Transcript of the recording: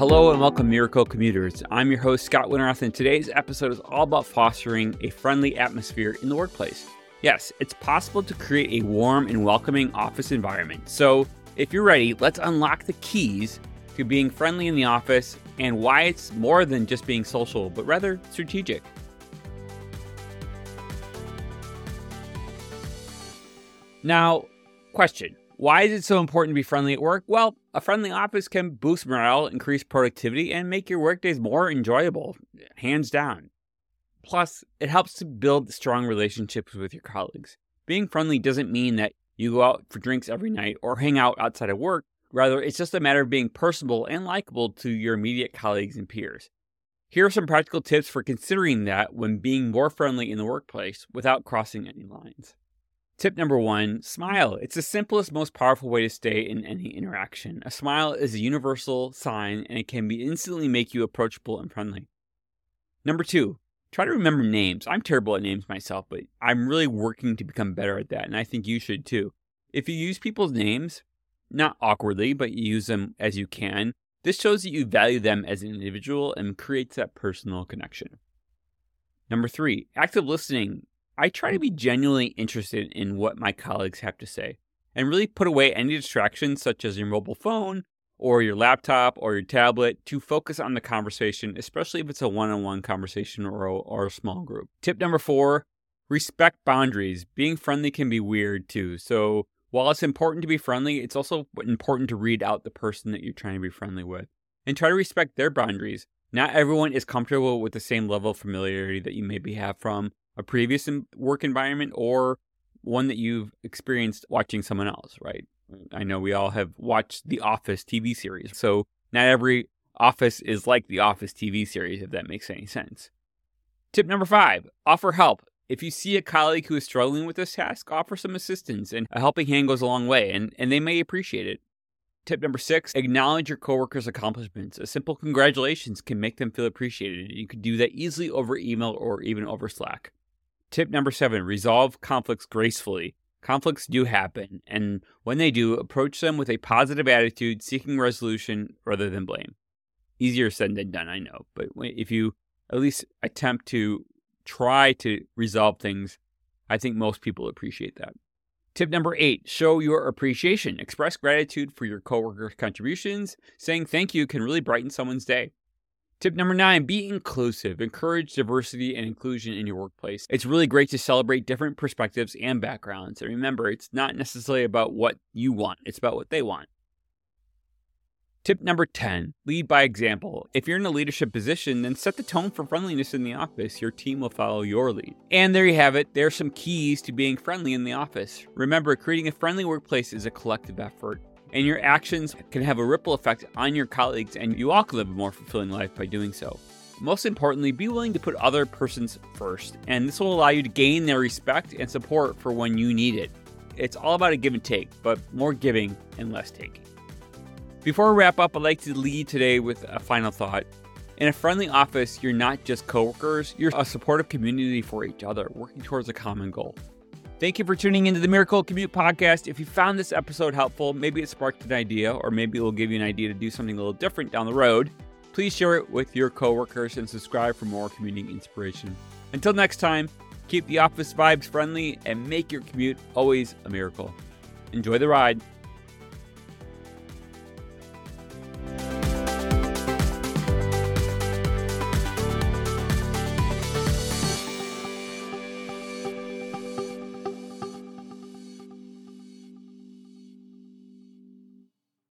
Hello and welcome, Miracle Commuters. I'm your host, Scott Winterroth, and today's episode is all about fostering a friendly atmosphere in the workplace. Yes, it's possible to create a warm and welcoming office environment. So, if you're ready, let's unlock the keys to being friendly in the office and why it's more than just being social, but rather strategic. Now, question Why is it so important to be friendly at work? Well, a friendly office can boost morale, increase productivity, and make your workdays more enjoyable, hands down. Plus, it helps to build strong relationships with your colleagues. Being friendly doesn't mean that you go out for drinks every night or hang out outside of work. Rather, it's just a matter of being personable and likable to your immediate colleagues and peers. Here are some practical tips for considering that when being more friendly in the workplace without crossing any lines. Tip number one smile. It's the simplest, most powerful way to stay in any interaction. A smile is a universal sign and it can be instantly make you approachable and friendly. Number two, try to remember names. I'm terrible at names myself, but I'm really working to become better at that, and I think you should too. If you use people's names, not awkwardly, but you use them as you can, this shows that you value them as an individual and creates that personal connection. Number three, active listening I try to be genuinely interested in what my colleagues have to say and really put away any distractions such as your mobile phone or your laptop or your tablet to focus on the conversation, especially if it's a one on one conversation or a, or a small group. Tip number four respect boundaries. Being friendly can be weird too. So while it's important to be friendly, it's also important to read out the person that you're trying to be friendly with and try to respect their boundaries. Not everyone is comfortable with the same level of familiarity that you maybe have from a previous work environment or one that you've experienced watching someone else, right? I know we all have watched the Office TV series. So not every office is like the Office TV series, if that makes any sense. Tip number five offer help. If you see a colleague who is struggling with this task, offer some assistance, and a helping hand goes a long way, and, and they may appreciate it. Tip number six acknowledge your coworkers' accomplishments. A simple congratulations can make them feel appreciated. You can do that easily over email or even over Slack. Tip number seven resolve conflicts gracefully. Conflicts do happen, and when they do, approach them with a positive attitude, seeking resolution rather than blame. Easier said than done, I know, but if you at least attempt to try to resolve things, I think most people appreciate that. Tip number eight show your appreciation. Express gratitude for your coworkers' contributions. Saying thank you can really brighten someone's day. Tip number nine be inclusive. Encourage diversity and inclusion in your workplace. It's really great to celebrate different perspectives and backgrounds. And remember, it's not necessarily about what you want, it's about what they want. Tip number 10 lead by example. If you're in a leadership position, then set the tone for friendliness in the office. Your team will follow your lead. And there you have it. There are some keys to being friendly in the office. Remember, creating a friendly workplace is a collective effort and your actions can have a ripple effect on your colleagues, and you all can live a more fulfilling life by doing so. Most importantly, be willing to put other persons first, and this will allow you to gain their respect and support for when you need it. It's all about a give and take, but more giving and less taking. Before we wrap up, I'd like to lead today with a final thought. In a friendly office, you're not just coworkers, you're a supportive community for each other, working towards a common goal. Thank you for tuning into the Miracle Commute podcast. If you found this episode helpful, maybe it sparked an idea, or maybe it will give you an idea to do something a little different down the road, please share it with your coworkers and subscribe for more commuting inspiration. Until next time, keep the office vibes friendly and make your commute always a miracle. Enjoy the ride.